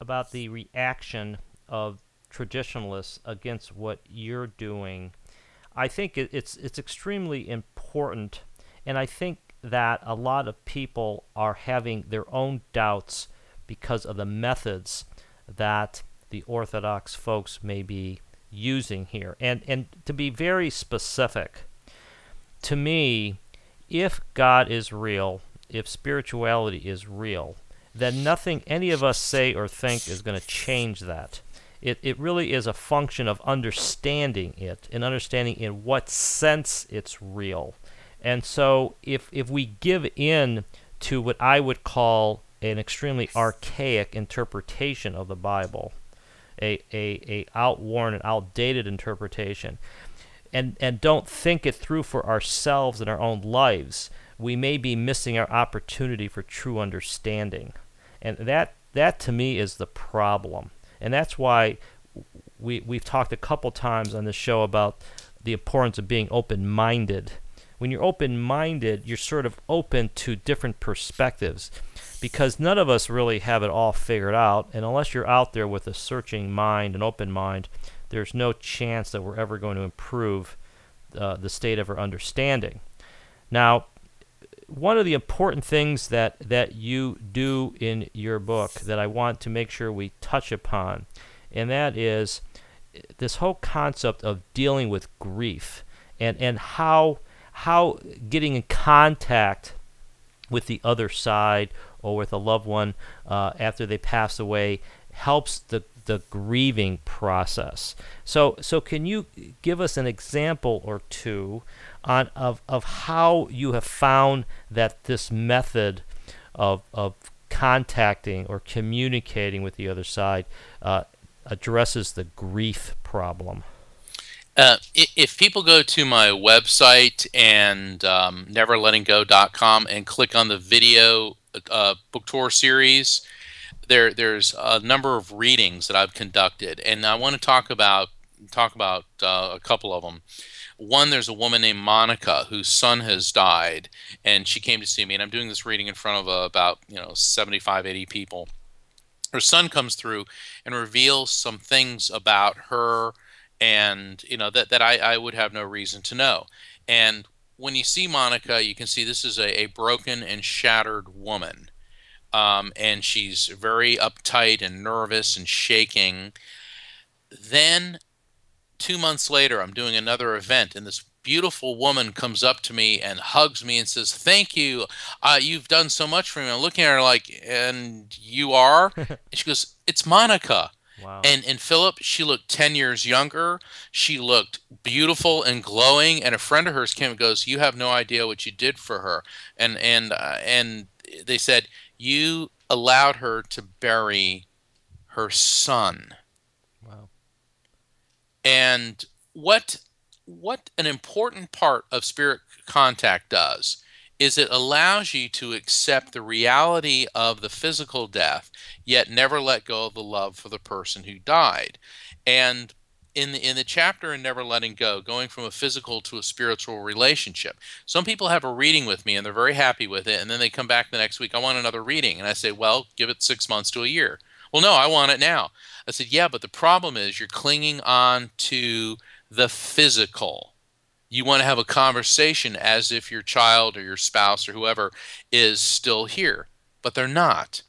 about the reaction of traditionalists against what you're doing, I think it's it's extremely important, and I think that a lot of people are having their own doubts because of the methods that the Orthodox folks may be using here. And and to be very specific, to me, if God is real, if spirituality is real, then nothing any of us say or think is going to change that. It, it really is a function of understanding it and understanding in what sense it's real. And so if, if we give in to what I would call an extremely archaic interpretation of the Bible, a, a, a outworn and outdated interpretation, and, and don't think it through for ourselves in our own lives, we may be missing our opportunity for true understanding. And that, that to me is the problem. And that's why we, we've talked a couple times on this show about the importance of being open minded. When you're open minded, you're sort of open to different perspectives because none of us really have it all figured out. And unless you're out there with a searching mind, an open mind, there's no chance that we're ever going to improve uh, the state of our understanding. Now, one of the important things that, that you do in your book that I want to make sure we touch upon, and that is this whole concept of dealing with grief and, and how how getting in contact with the other side or with a loved one uh, after they pass away helps the the grieving process. So so can you give us an example or two on of, of how you have found that this method of, of contacting or communicating with the other side uh, addresses the grief problem. Uh, if people go to my website and um, neverlettinggo.com and click on the video uh, book tour series, there there's a number of readings that I've conducted, and I want to talk about talk about uh, a couple of them. One, there's a woman named Monica whose son has died, and she came to see me, and I'm doing this reading in front of uh, about you know 75, 80 people. Her son comes through and reveals some things about her, and you know that that I, I would have no reason to know. And when you see Monica, you can see this is a, a broken and shattered woman. Um, and she's very uptight and nervous and shaking. Then two months later, I'm doing another event, and this beautiful woman comes up to me and hugs me and says, "Thank you. Uh, you've done so much for me." I'm looking at her like, "And you are?" and she goes, "It's Monica." Wow. And and Philip, she looked ten years younger. She looked beautiful and glowing. And a friend of hers came and goes, "You have no idea what you did for her." And and uh, and they said you allowed her to bury her son. And what what an important part of spirit contact does is it allows you to accept the reality of the physical death yet never let go of the love for the person who died. And in the in the chapter in never letting go going from a physical to a spiritual relationship some people have a reading with me and they're very happy with it and then they come back the next week i want another reading. And i say well give it six months to a year. Well no i want it now I said, Yeah, but the problem is you're clinging on to the physical. You want to have a conversation as if your child or your spouse or whoever is still here, but they're not.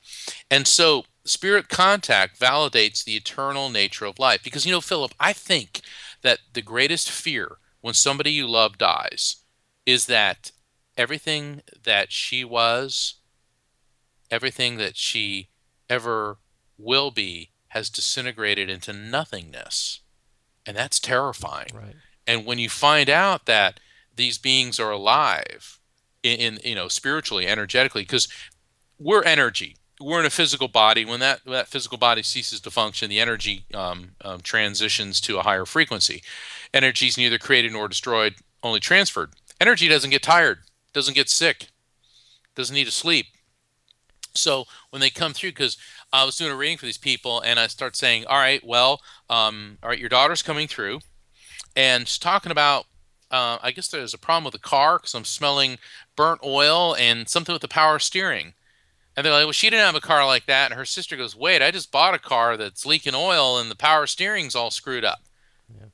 And so spirit contact validates the eternal nature of life. Because, you know, Philip, I think that the greatest fear when somebody you love dies is that everything that she was, everything that she ever will be, has disintegrated into nothingness. And that's terrifying. Right. And when you find out that these beings are alive in, in you know spiritually, energetically, because we're energy. We're in a physical body. When that that physical body ceases to function, the energy um, um, transitions to a higher frequency. Energy is neither created nor destroyed, only transferred. Energy doesn't get tired, doesn't get sick, doesn't need to sleep. So when they come through, because I was doing a reading for these people, and I start saying, "All right, well, um, all right, your daughter's coming through, and she's talking about. Uh, I guess there's a problem with the car because I'm smelling burnt oil and something with the power steering." And they're like, "Well, she didn't have a car like that." And her sister goes, "Wait, I just bought a car that's leaking oil and the power steering's all screwed up." Yeah.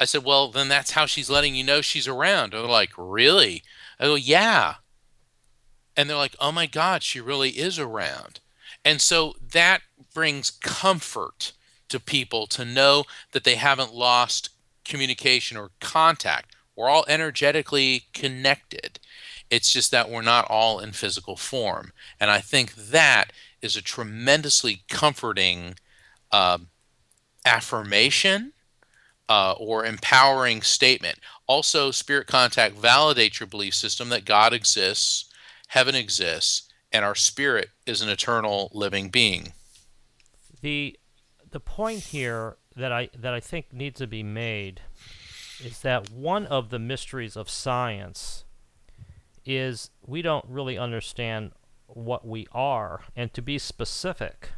I said, "Well, then that's how she's letting you know she's around." And they're like, "Really?" I go, "Yeah." And they're like, "Oh my God, she really is around." And so that brings comfort to people to know that they haven't lost communication or contact. We're all energetically connected. It's just that we're not all in physical form. And I think that is a tremendously comforting uh, affirmation uh, or empowering statement. Also, spirit contact validates your belief system that God exists, heaven exists, and our spirit is an eternal living being. The the point here that I that I think needs to be made is that one of the mysteries of science is we don't really understand what we are. And to be specific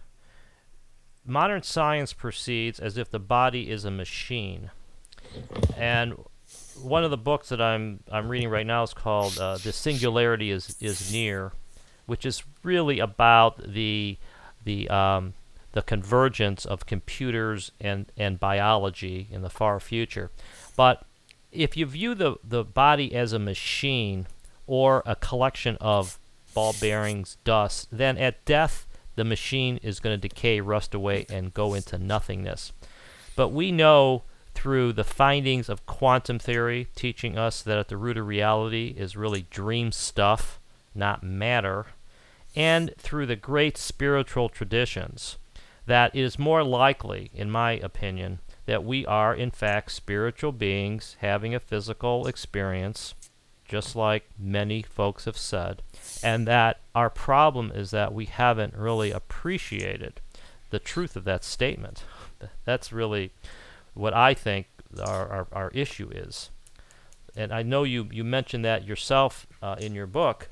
modern science proceeds as if the body is a machine. And one of the books that I'm I'm reading right now is called uh, "The Singularity is is Near," which is really about the the um, the convergence of computers and, and biology in the far future. But if you view the, the body as a machine or a collection of ball bearings, dust, then at death the machine is going to decay, rust away, and go into nothingness. But we know through the findings of quantum theory teaching us that at the root of reality is really dream stuff, not matter, and through the great spiritual traditions that it is more likely, in my opinion, that we are in fact spiritual beings having a physical experience, just like many folks have said, and that our problem is that we haven't really appreciated the truth of that statement. That's really what I think our, our, our issue is. And I know you, you mentioned that yourself uh, in your book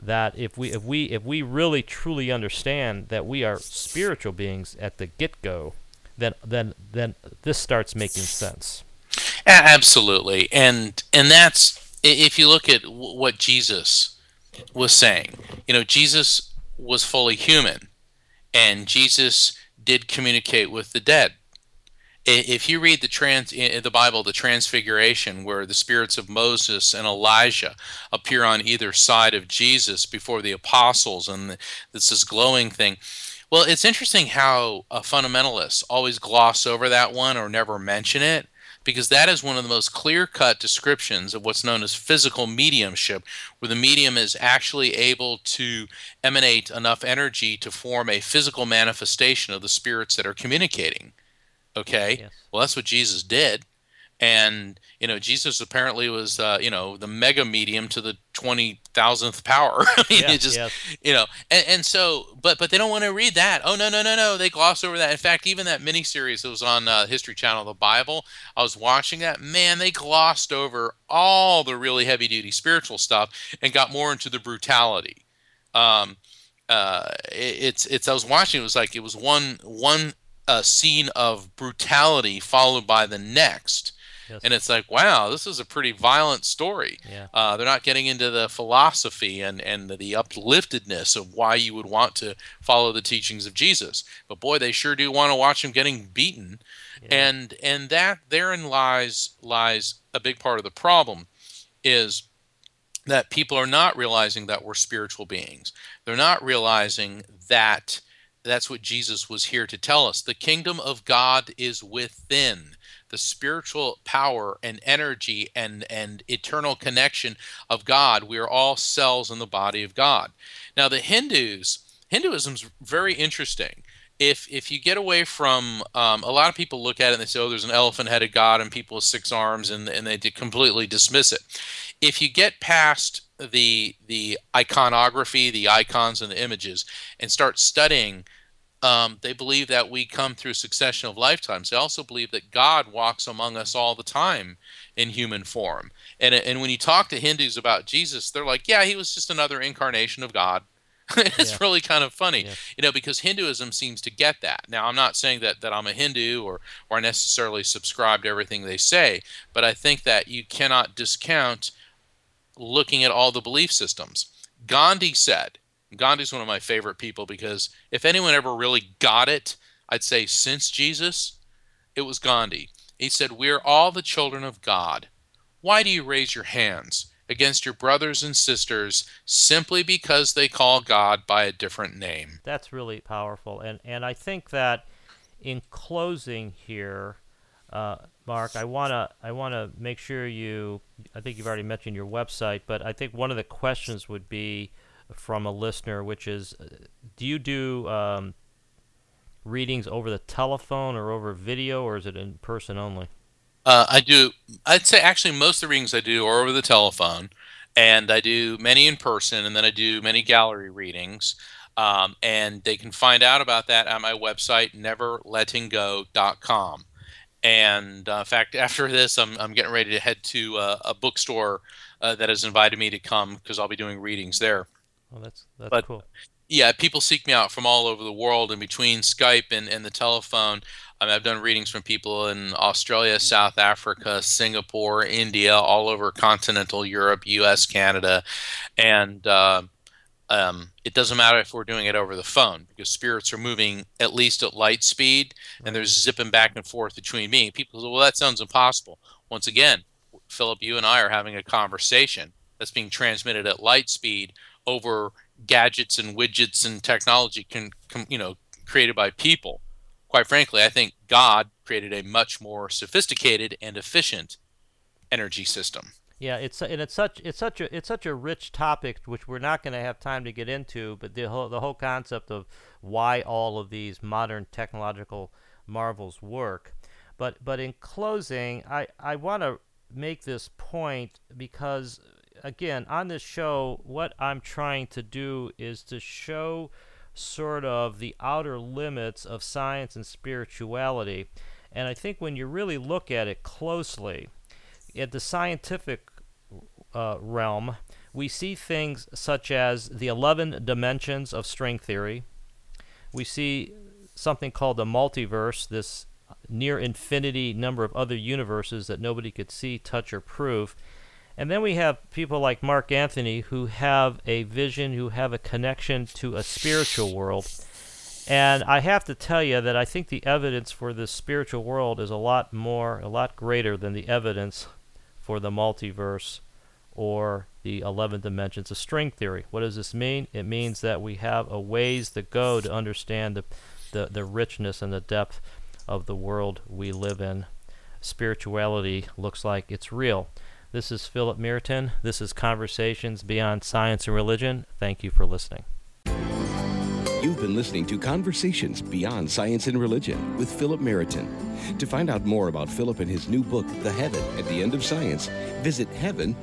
that if we if we if we really truly understand that we are spiritual beings at the get go, then then then this starts making sense. Absolutely, and and that's if you look at what Jesus was saying. You know, Jesus was fully human, and Jesus did communicate with the dead if you read the trans the Bible, the Transfiguration, where the spirits of Moses and Elijah appear on either side of Jesus before the apostles, and it's this glowing thing. Well, it's interesting how fundamentalists always gloss over that one or never mention it, because that is one of the most clear-cut descriptions of what's known as physical mediumship, where the medium is actually able to emanate enough energy to form a physical manifestation of the spirits that are communicating. Okay. Yes. Well, that's what Jesus did. And, you know, Jesus apparently was, uh, you know, the mega medium to the 20,000th power. I mean, yeah, it just, yes. you know, and, and so, but, but they don't want to read that. Oh, no, no, no, no. They gloss over that. In fact, even that mini series that was on uh, History Channel, the Bible, I was watching that. Man, they glossed over all the really heavy duty spiritual stuff and got more into the brutality. Um, uh, it, it's, it's, I was watching, it was like, it was one, one a scene of brutality followed by the next. Yes. And it's like, wow, this is a pretty violent story. Yeah. Uh, they're not getting into the philosophy and, and the upliftedness of why you would want to follow the teachings of Jesus. But boy, they sure do want to watch him getting beaten. Yeah. And and that therein lies lies a big part of the problem is that people are not realizing that we're spiritual beings. They're not realizing that that's what Jesus was here to tell us. The kingdom of God is within. The spiritual power and energy and, and eternal connection of God. We are all cells in the body of God. Now, the Hindus, Hinduism's very interesting. If if you get away from um, a lot of people look at it and they say, oh, there's an elephant headed God and people with six arms, and, and they completely dismiss it. If you get past the the iconography, the icons and the images, and start studying um, they believe that we come through a succession of lifetimes. They also believe that God walks among us all the time in human form. And, and when you talk to Hindus about Jesus, they're like, yeah, he was just another incarnation of God. it's yeah. really kind of funny, yeah. you know, because Hinduism seems to get that. Now, I'm not saying that, that I'm a Hindu or, or I necessarily subscribe to everything they say, but I think that you cannot discount looking at all the belief systems. Gandhi said, Gandhi's one of my favorite people because if anyone ever really got it, I'd say since Jesus, it was Gandhi. He said, We are all the children of God. Why do you raise your hands against your brothers and sisters simply because they call God by a different name? That's really powerful. And, and I think that in closing here, uh, Mark, I wanna I wanna make sure you. I think you've already mentioned your website, but I think one of the questions would be from a listener, which is, uh, do you do um, readings over the telephone or over video, or is it in person only? Uh, I do. I'd say actually most of the readings I do are over the telephone, and I do many in person, and then I do many gallery readings. Um, and they can find out about that at my website, neverlettinggo.com. And uh, in fact, after this, I'm, I'm getting ready to head to uh, a bookstore uh, that has invited me to come because I'll be doing readings there. Well, that's that's but, cool. Yeah, people seek me out from all over the world, and between Skype and, and the telephone, I mean, I've done readings from people in Australia, South Africa, Singapore, India, all over continental Europe, U.S., Canada, and uh, um, it doesn't matter if we're doing it over the phone because spirits are moving at least at light speed, and they're zipping back and forth between me. People say, "Well, that sounds impossible." Once again, Philip, you and I are having a conversation that's being transmitted at light speed over gadgets and widgets and technology can, you know created by people. Quite frankly, I think God created a much more sophisticated and efficient energy system. Yeah, it's and it's such it's such a it's such a rich topic which we're not going to have time to get into. But the whole the whole concept of why all of these modern technological marvels work. But but in closing, I I want to make this point because again, on this show, what I'm trying to do is to show sort of the outer limits of science and spirituality. And I think when you really look at it closely, at the scientific uh, realm, we see things such as the 11 dimensions of string theory. We see something called the multiverse, this near infinity number of other universes that nobody could see, touch, or prove. And then we have people like Mark Anthony who have a vision, who have a connection to a spiritual world. And I have to tell you that I think the evidence for this spiritual world is a lot more, a lot greater than the evidence for the multiverse or the 11 dimensions of string theory. What does this mean? It means that we have a ways to go to understand the, the, the richness and the depth of the world we live in. Spirituality looks like it's real. This is Philip Meriton. This is Conversations Beyond Science and Religion. Thank you for listening. You've been listening to Conversations Beyond Science and Religion with Philip Meriton. To find out more about Philip and his new book, The Heaven at the End of Science, visit heaven